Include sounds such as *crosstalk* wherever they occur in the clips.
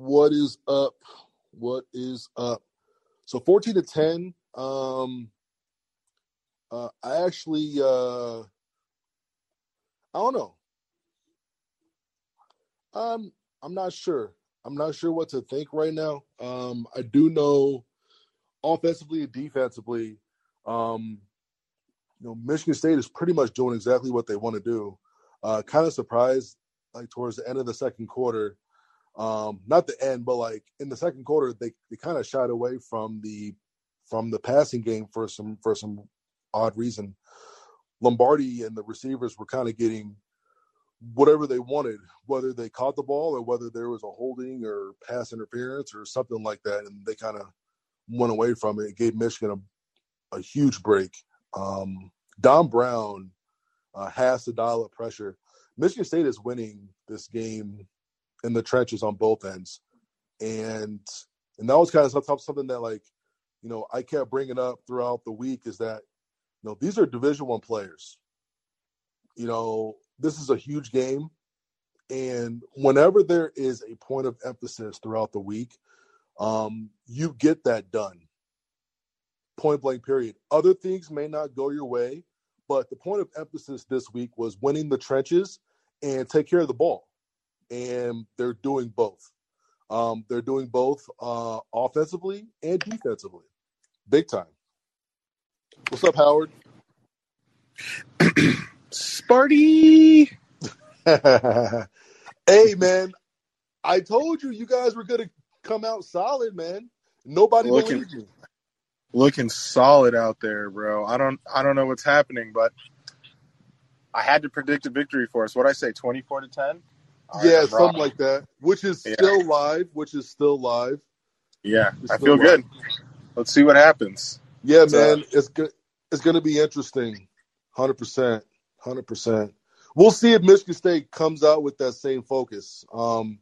What is up? What is up? So 14 to 10. Um uh I actually uh I don't know. Um I'm not sure. I'm not sure what to think right now. Um I do know offensively and defensively, um, you know, Michigan State is pretty much doing exactly what they want to do. Uh kind of surprised like towards the end of the second quarter um not the end but like in the second quarter they, they kind of shied away from the from the passing game for some for some odd reason. Lombardi and the receivers were kind of getting whatever they wanted whether they caught the ball or whether there was a holding or pass interference or something like that and they kind of went away from it. It gave michigan a, a huge break. Um don brown uh, has to dial up pressure. Michigan state is winning this game in the trenches on both ends, and and that was kind of something that like you know I kept bringing up throughout the week is that you know these are Division One players. You know this is a huge game, and whenever there is a point of emphasis throughout the week, um, you get that done. Point blank. Period. Other things may not go your way, but the point of emphasis this week was winning the trenches and take care of the ball and they're doing both. Um, they're doing both uh, offensively and defensively, big time. What's up, Howard? Sparty. *laughs* hey, man, I told you you guys were gonna come out solid, man. Nobody looking, believed me. Looking solid out there, bro. I don't, I don't know what's happening, but I had to predict a victory for us. What I say, twenty-four to ten. All yeah, right, something like that. Which is yeah. still live. Which is still live. Yeah, I feel live. good. Let's see what happens. Yeah, it's, man, uh, it's good. It's going to be interesting. Hundred percent. Hundred percent. We'll see if Michigan State comes out with that same focus. Um,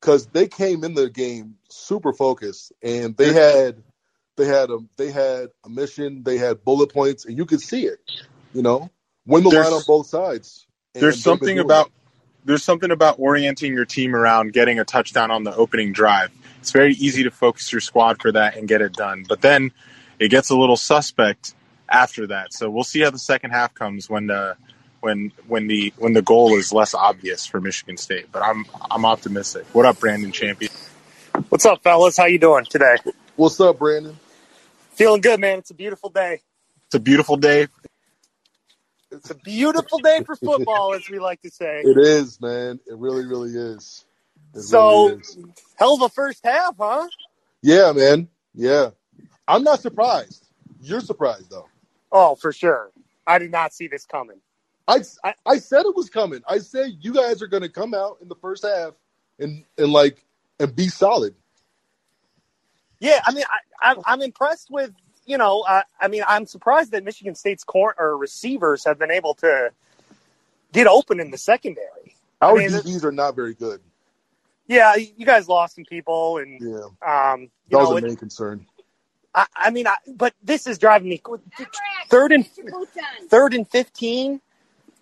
because they came in the game super focused, and they had they had a they had a mission. They had bullet points, and you could see it. You know, win the line on both sides. There's something about there's something about orienting your team around getting a touchdown on the opening drive. It's very easy to focus your squad for that and get it done. But then it gets a little suspect after that. So we'll see how the second half comes when the when when the when the goal is less obvious for Michigan State. But I'm I'm optimistic. What up, Brandon Champion? What's up, fellas? How you doing today? What's up, Brandon? Feeling good, man. It's a beautiful day. It's a beautiful day it's a beautiful day for football, as we like to say. *laughs* It is, man. It really, really is. It so, really is. hell of a first half, huh? Yeah, man. Yeah. I'm not surprised. You're surprised, though. Oh, for sure. I did not see this coming. I, I, I said it was coming. I said you guys are going to come out in the first half and, and like and be solid. Yeah, I mean, I, I, I'm impressed with you know, uh, I mean, I'm surprised that Michigan State's court or receivers have been able to get open in the secondary. Our I mean, DBs are not very good. Yeah, you guys lost some people, and yeah, um, that was know, a main it, concern. I, I mean, I, but this is driving me third and third and fifteen,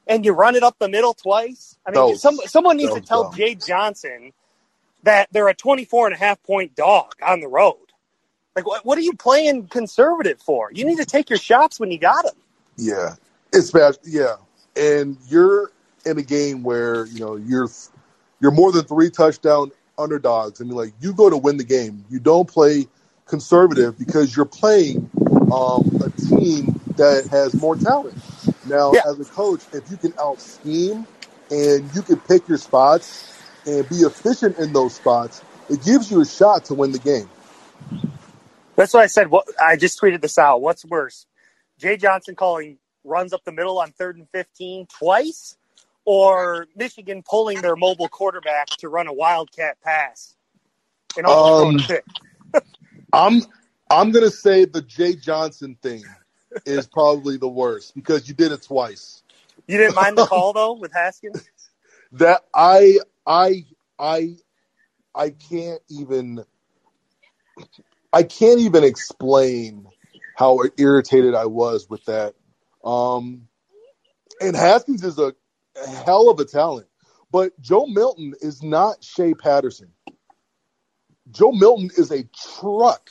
and you run it up the middle twice. I mean, was, some, someone needs to tell dumb. Jay Johnson that they're a 24 and a half point dog on the road. Like, what, what are you playing conservative for? You need to take your shots when you got them. Yeah, it's bad. Yeah, and you're in a game where you know you're you're more than three touchdown underdogs. I mean, like you go to win the game. You don't play conservative because you're playing um, a team that has more talent. Now, yeah. as a coach, if you can out scheme and you can pick your spots and be efficient in those spots, it gives you a shot to win the game. That's what I said. What I just tweeted this out. What's worse, Jay Johnson calling runs up the middle on third and fifteen twice, or Michigan pulling their mobile quarterback to run a wildcat pass. And um, *laughs* I'm I'm gonna say the Jay Johnson thing is probably the worst because you did it twice. You didn't mind the *laughs* call though with Haskins. that I I I I can't even I can't even explain how irritated I was with that. Um, and Haskins is a hell of a talent, but Joe Milton is not Shea Patterson. Joe Milton is a truck.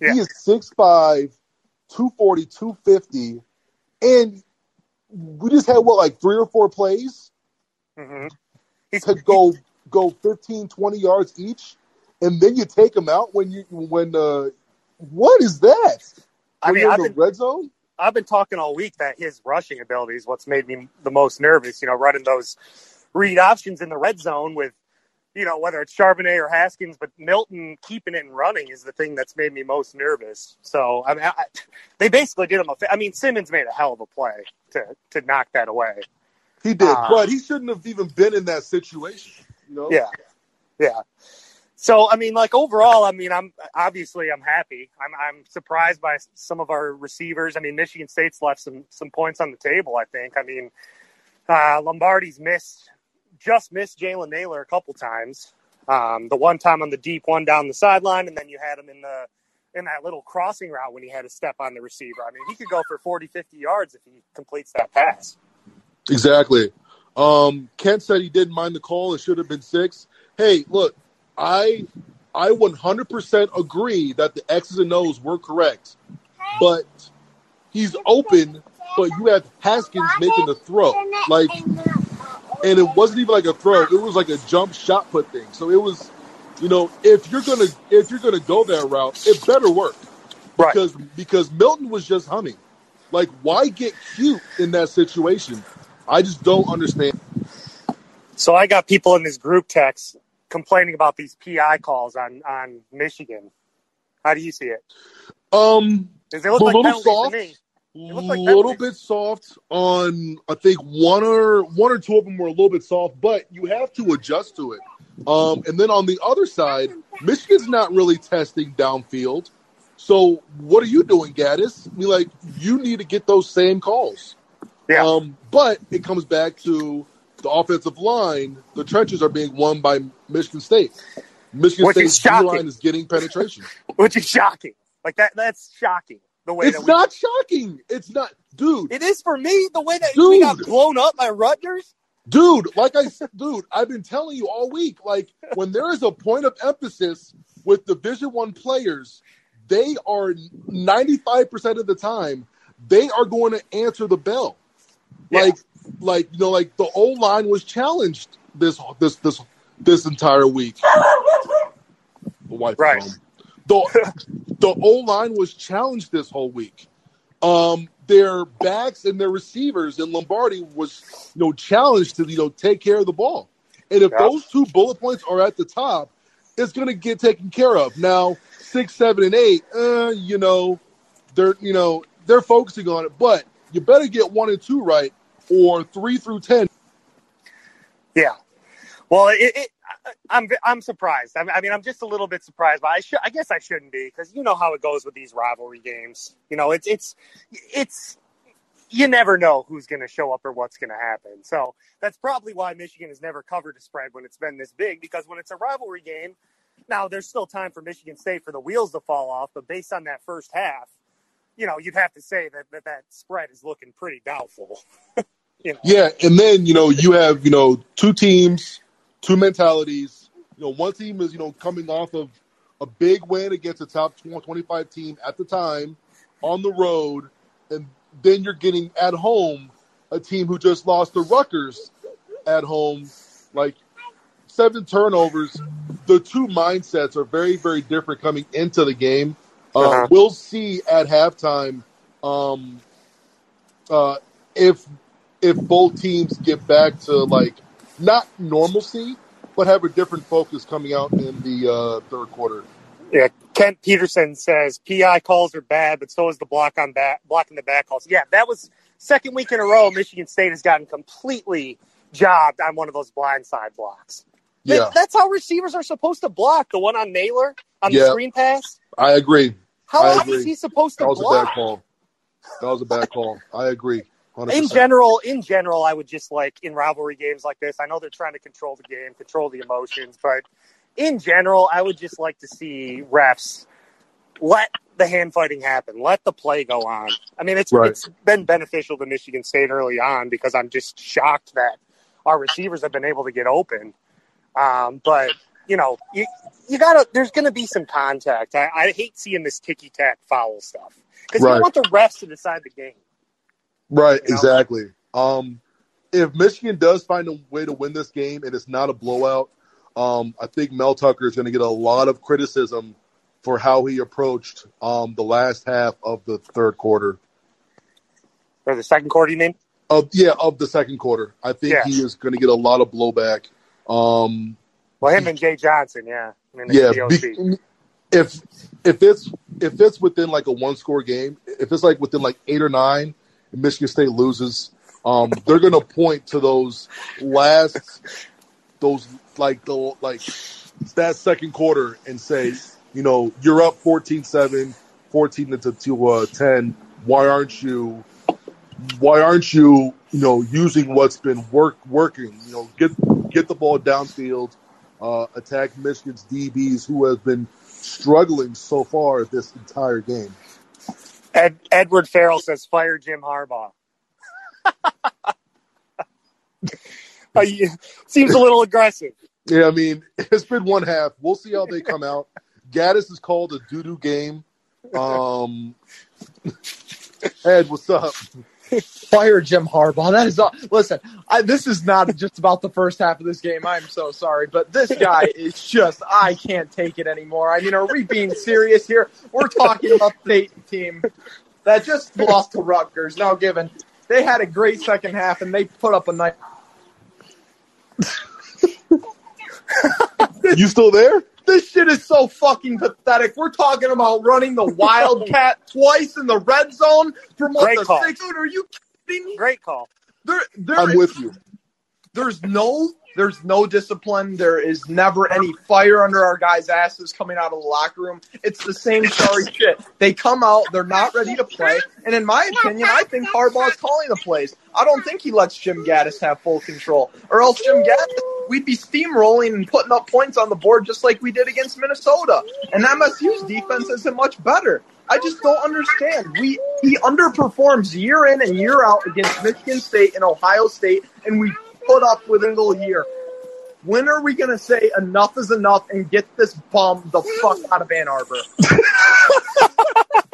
Yeah. He is 6'5, 240, 250, and we just had what like three or four plays mm-hmm. to go go 15, 20 yards each, and then you take him out when you when uh, what is that? When I mean, I've been, red zone. I've been talking all week that his rushing ability is what's made me the most nervous. You know, running those read options in the red zone with, you know, whether it's Charbonnet or Haskins, but Milton keeping it and running is the thing that's made me most nervous. So I mean, I, they basically did him a. I mean, Simmons made a hell of a play to to knock that away. He did, uh, but he shouldn't have even been in that situation. You know? Yeah, yeah. So I mean, like overall, I mean, I'm obviously I'm happy. I'm I'm surprised by some of our receivers. I mean, Michigan State's left some some points on the table. I think. I mean, uh, Lombardi's missed just missed Jalen Nailor a couple times. Um, the one time on the deep one down the sideline, and then you had him in the in that little crossing route when he had to step on the receiver. I mean, he could go for 40, 50 yards if he completes that pass. Exactly. Um, Kent said he didn't mind the call. It should have been six. Hey, look, I I 100% agree that the X's and O's were correct, but he's open. But you have Haskins making the throw, like, and it wasn't even like a throw; it was like a jump shot put thing. So it was, you know, if you're gonna if you're gonna go that route, it better work, right? Because because Milton was just humming. Like, why get cute in that situation? I just don't understand. So I got people in this group text complaining about these PI calls on on Michigan. How do you see it? Um, it look like little soft, a like little bit soft on. I think one or one or two of them were a little bit soft, but you have to adjust to it. Um, and then on the other side, Michigan's not really testing downfield. So what are you doing, Gattis? I mean, like you need to get those same calls. Yeah. Um, but it comes back to the offensive line, the trenches are being won by Michigan State. Michigan Which State's line is getting penetration. *laughs* Which is shocking. Like that that's shocking. The way it's we, not shocking. It's not dude. It is for me the way that dude, we got blown up by Rutgers. Dude, like I said, dude, I've been telling you all week, like when there is a point of emphasis with Division One players, they are 95% of the time, they are going to answer the bell. Like like you know, like the O line was challenged this this this this entire week. The wife right. The the O line was challenged this whole week. Um, their backs and their receivers in Lombardi was you know challenged to you know take care of the ball. And if yeah. those two bullet points are at the top, it's going to get taken care of. Now six, seven, and eight, uh, you know, they're you know they're focusing on it, but you better get one and two right or three through ten. Yeah. Well, it, it, I'm I'm surprised. I mean, I'm just a little bit surprised, but I should I guess I shouldn't be because you know how it goes with these rivalry games. You know, it's it's it's you never know who's going to show up or what's going to happen. So that's probably why Michigan has never covered a spread when it's been this big because when it's a rivalry game, now there's still time for Michigan State for the wheels to fall off, but based on that first half, you know, you'd have to say that that, that spread is looking pretty doubtful. *laughs* You know? Yeah, and then you know you have you know two teams, two mentalities. You know, one team is you know coming off of a big win against a top twenty-five team at the time on the road, and then you're getting at home a team who just lost to Rutgers at home, like seven turnovers. The two mindsets are very, very different coming into the game. Uh, uh-huh. We'll see at halftime um, uh, if if both teams get back to like not normalcy, but have a different focus coming out in the uh, third quarter. Yeah, Kent Peterson says PI calls are bad, but so is the block on back blocking the back calls. Yeah, that was second week in a row, Michigan State has gotten completely jobbed on one of those blindside blocks. Yeah. That's how receivers are supposed to block. The one on Nailor on Yeah. the screen pass. I agree. How I else agree. is he supposed to block? That was a bad call. That was a bad call. I agree. 100%. in general, in general, I would just like in rivalry games like this. I know they're trying to control the game, control the emotions, but in general, I would just like to see refs let the hand fighting happen, let the play go on. I mean, it's Right. it's been beneficial to Michigan State early on because I'm just shocked that our receivers have been able to get open. Um, but you know, you you gotta. There's going to be some contact. I, I hate seeing this ticky tack foul stuff because you Right. don't want the refs to decide the game. Right, You know? exactly. Um, if Michigan does find a way to win this game and it's not a blowout, um, I think Mel Tucker is going to get a lot of criticism for how he approached um, the last half of the third quarter. Or the second quarter, you mean? Of yeah, of the second quarter, I think Yeah. he is going to get a lot of blowback. Um, Well, him and Jay Johnson, yeah. I mean, yeah, be- if if it's if it's within like a one score game, if it's like within like eight or nine, Michigan State loses, um, they're gonna point to those last those like the like that second quarter and say, you know, you're up 14-7, 14 to, to uh, ten. Why aren't you? Why aren't you? You know, using what's been work working. You know, get get the ball downfield, uh, attack Michigan's DBs who has been struggling so far this entire game. Ed, Edward Farrell says, fire Jim Harbaugh. *laughs* Seems a little aggressive. Yeah, I mean, it's been one half. We'll see how they come out. Gattis is called a doo doo game. Um, Ed, what's up? Fire Jim Harbaugh. That is all. Listen, I, this is not just about the first half of this game. I'm so sorry, but this guy is just. I can't take it anymore. I mean, are we being serious here? We're talking about the Dayton team that just lost to Rutgers. Now, given they had a great second half and they put up a nice. You still there? This shit is so fucking pathetic. We're talking about running the Wildcat *laughs* twice in the red zone from what Great the call. six. Are you kidding me? Great call. There, there I'm is- with you. there's no there's no discipline. There is never any fire under our guys' asses coming out of the locker room. It's the same sorry shit. They come out, they're not ready to play, and in my opinion, I think Harbaugh's calling the plays. I don't think he lets Jim Gattis have full control, or else Jim Gattis we'd be steamrolling and putting up points on the board just like we did against Minnesota. And MSU's defense isn't much better. I just don't understand. We he underperforms year in and year out against Michigan State and Ohio State, and we put up with single year. When are we to say enough is enough and get this bum the fuck out of Ann Arbor?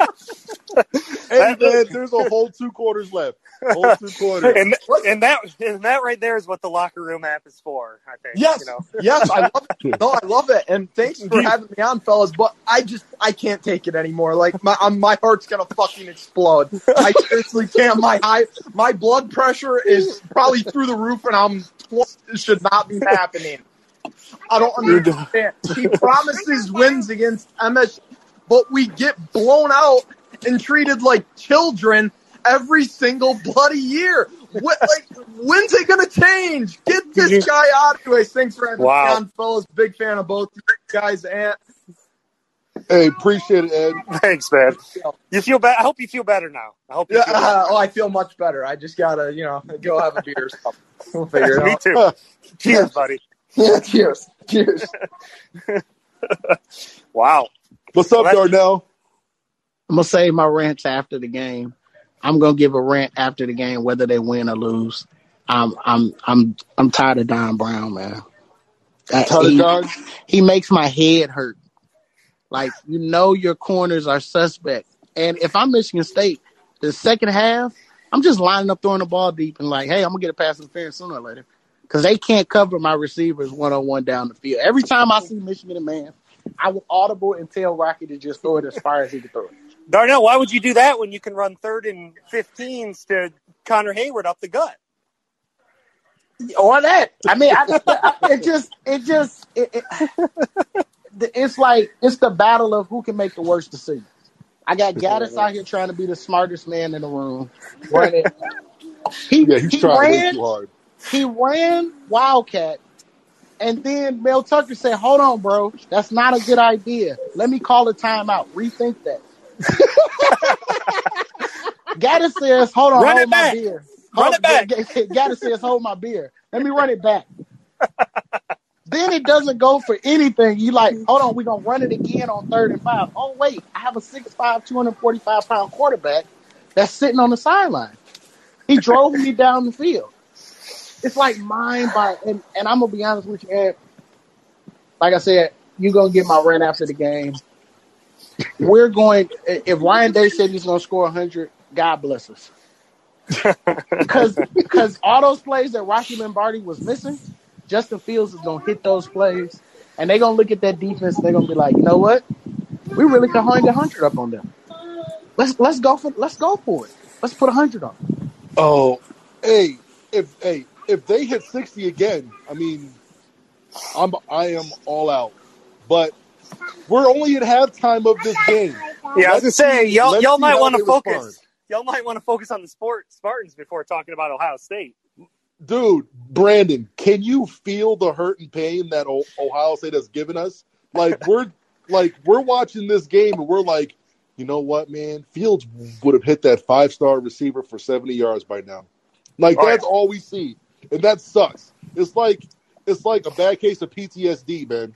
*laughs* *laughs* Hey, man, there's a whole two quarters left. Whole two *laughs* quarters. And and that and that right there is what the locker room app is for. I think. Yes, You know. yes, I love *laughs* it. No, I love it, and thanks for having me on, fellas. But I just I can't take it anymore. Like my um, my heart's gonna fucking explode. I seriously can't. My high, my blood pressure is probably through the roof, and I'm this should not be happening. I don't understand. He promises wins against MS, but we get blown out and treated like children every single bloody year. What, like, when's it gonna change? Get this guy out. Anyways, thanks for having Wow. me on, fellas. Big fan of both you guys. And Hey, appreciate it, Ed. Thanks, man. You feel better. I hope you feel better now. I hope you yeah, feel *laughs* uh, oh, I feel much better. I just gotta, you know, go have a beer or something. We'll figure it Me out. Me too. *laughs* Cheers, buddy. Yeah, cheers. Cheers. *laughs* Wow. What's up, Well, Darnell? I'm gonna save my rants after the game. I'm gonna give a rant after the game, whether they win or lose. I'm I'm I'm I'm tired of Don Brown, man. Uh, he, he makes my head hurt. Like you know, your corners are suspect, and if I'm Michigan State, the second half, I'm just lining up, throwing the ball deep, and like, hey, I'm gonna get a pass interference sooner or later, because they can't cover my receivers one on one down the field. Every time I see Michigan in man, I will audible and tell Rocky to just throw it as far as he can throw it. Darnell, why would you do that when you can run third and 15s to Connor Heyward up the gut? or that. I mean, I, I, it just, it just, it, it, it's like it's the battle of who can make the worst decisions. I got Gattis out here trying to be the smartest man in the room. Running. He, Yeah, he's he trying ran. too hard. He ran Wildcat, and then Mel Tucker said, "Hold on, bro, that's not a good idea. Let me call a timeout. Rethink that." *laughs* Gattis says, "Hold on, Run hold it my back. beer." Run Hold- it back. Gattis says, "Hold my beer. Let me run it back." then it doesn't go for anything. You like, hold on, we're gonna run it again on third and five. Oh wait, I have a 6'5", 245 pound quarterback that's sitting on the sideline. He drove me down the field. It's like mind by and, and I'm gonna be honest with you, Ed. Like I said, you're gonna get my rent after the game. We're going if Ryan Day said he's gonna score hundred, God bless us. Because *laughs* because all those plays that Rocky Lombardi was missing, Justin Fields is gonna hit those plays, and they're gonna look at that defense and they're gonna be like, you know what? We really can hang a hundred up on them. Let's let's go for let's go for it. Let's put a hundred on. them. Oh, hey, if hey, if they hit sixty again, I mean, I'm I am all out. But we're only at halftime of this game. Yeah, I was gonna say y'all y'all might want to focus. respond. Y'all might want to focus on the sport Spartans before talking about Ohio State. Dude, Brandon, can you feel the hurt and pain that o- Ohio State has given us? Like *laughs* we're like we're watching this game and we're like, you know what, man? Fields would have hit that five star receiver for seventy yards by now. Like yeah. that's all we see, and that sucks. It's like it's like a bad case of PTSD, man.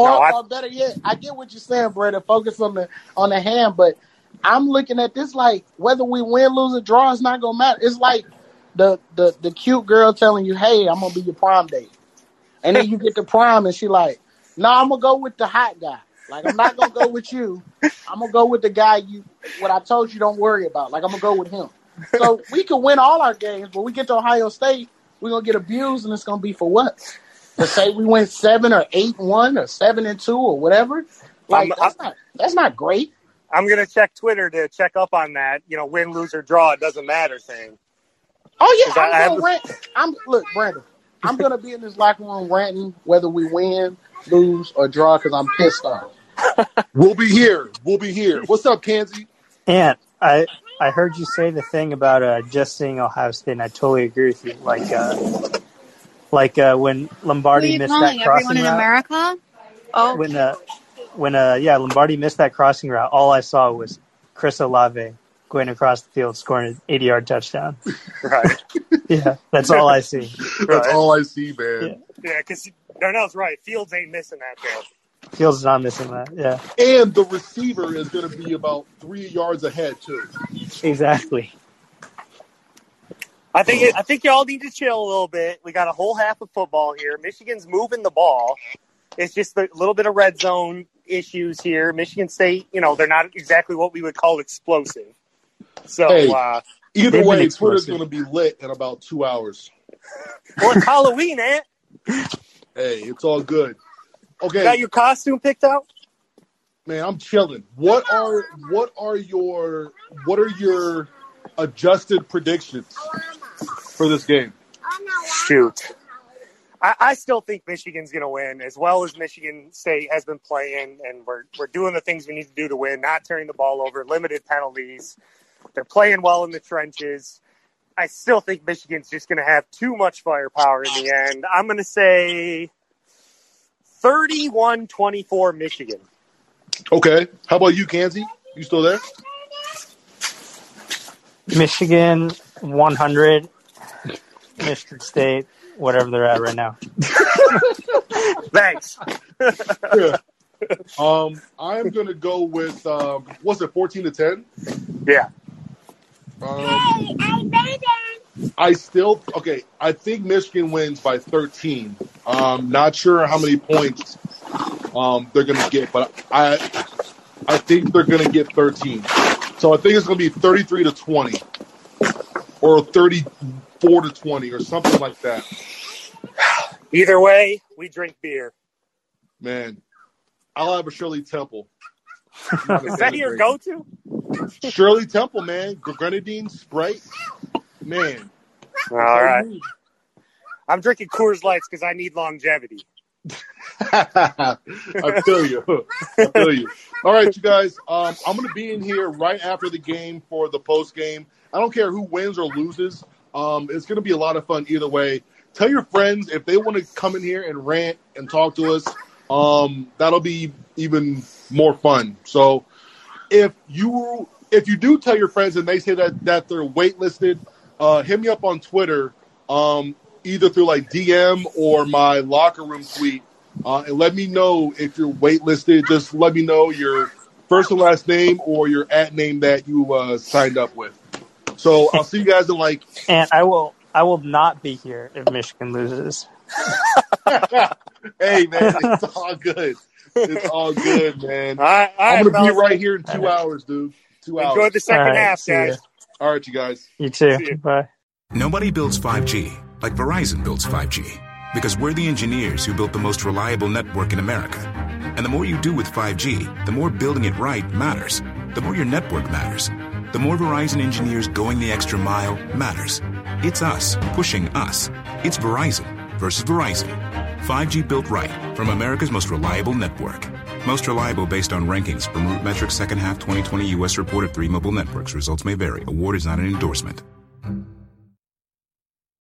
Or, No, I- or better yet, I get what you're saying, Brandon. Focus on the on the hand, but I'm looking at this like whether we win, lose, or draw, it's not gonna matter. It's like the the the cute girl telling you, "Hey, I'm gonna be your prom date," and then you get to prom, and she like, "No, I'm gonna go with the hot guy. Like, I'm not gonna go with you. I'm gonna go with the guy you what I told you don't worry about. Like, I'm gonna go with him." So we can win all our games, but we get to Ohio State, we're gonna get abused, and it's gonna be for what? To say we went seven or eight one or seven and two or whatever. Like I'm- that's not that's not great. I'm gonna check Twitter to check up on that. You know, win, lose, or draw, it doesn't matter thing. Oh yeah, I- I I'm have gonna rant. I'm look, Brandon. I'm gonna be in this locker room ranting whether we win, lose, or draw because I'm pissed off. We'll be here. We'll be here. What's up, Kansi? And I I heard you say the thing about uh, just seeing Ohio State, and I totally agree with you. Like uh, like uh, when Who are Lombardi you missed calling? that crossing Everyone in route. America? Oh, When uh, when uh, yeah, Lombardi missed that crossing route. All I saw was Chris Olave going across the field, scoring an 80 yard touchdown. *laughs* Right. *laughs* Yeah, that's all I see. That's Right. all I see, man. yeah, because Darnell's right. Fields ain't missing that though. Fields is not missing that. Yeah, And the receiver is going to be about three yards ahead too. exactly. I think it, I think y'all need to chill a little bit. We got a whole half of football here. Michigan's moving the ball. It's just a little bit of red zone issues here. Michigan State, you know, they're not exactly what we would call explosive. So, Hey. uh, Either way, Twitter's going to be lit in about two hours. *laughs* well, it's Halloween, eh? Hey, it's all good. Okay, Got your costume picked out? man, I'm chilling. What are what are your what are your adjusted predictions for this game? Shoot. I, I still think Michigan's going to win, as well as Michigan State has been playing, and we're we're doing the things we need to do to win, not turning the ball over, limited penalties. They're playing well in the trenches. I still think Michigan's just going to have too much firepower in the end. I'm going to say 31-24 Michigan. Okay, how about you, Kansi? You still there? Michigan 100, Michigan State, whatever they're at right now. *laughs* Thanks. Yeah. *laughs* um, I'm gonna go with um, what's it, 14 to 10? Yeah. Um, I made it. I still okay. I think Michigan wins by 13. Um, not sure how many points um, they're gonna get, but I I think they're gonna get 13. So I think it's gonna be 33 to 20, or 34 to 20, or something like that. Either way, we drink beer. Man, I'll have a Shirley Temple. *laughs* Is that your go-to? Shirley Temple, man. Grenadine, Sprite, man. All right. I'm drinking Coors Lights because I need longevity. *laughs* I feel you. I feel you. All right, you guys. Um, I'm going to be in here right after the game for the post game. I don't care who wins or loses. Um, it's going to be a lot of fun either way. Tell your friends if they want to come in here and rant and talk to us. Um, that'll be even more fun. So if you if you do tell your friends and they say that that they're waitlisted, uh, hit me up on Twitter, um, either through like DM or my locker room tweet, uh, and let me know if you're waitlisted. Just let me know your first and last name or your at name that you uh, signed up with. So I'll see you guys in like. And I will I will not be here if Michigan loses. *laughs* hey man, it's all good. It's all good, man. All right, all I'm gonna be fellas. right here in two hours, dude. Two hours. Enjoy the second All right, half, see ya. guys. All right, you guys. You too. You. Bye. Nobody builds 5G like Verizon builds 5G because we're the engineers who built the most reliable network in America. And the more you do with 5G, the more building it right matters. The more your network matters. The more Verizon engineers going the extra mile matters. It's us pushing us. It's Verizon versus Verizon. 5G built right from America's most reliable network. Most reliable based on rankings from RootMetrics second half 2020 U.S. report of three mobile networks. Results may vary. Award is not an endorsement.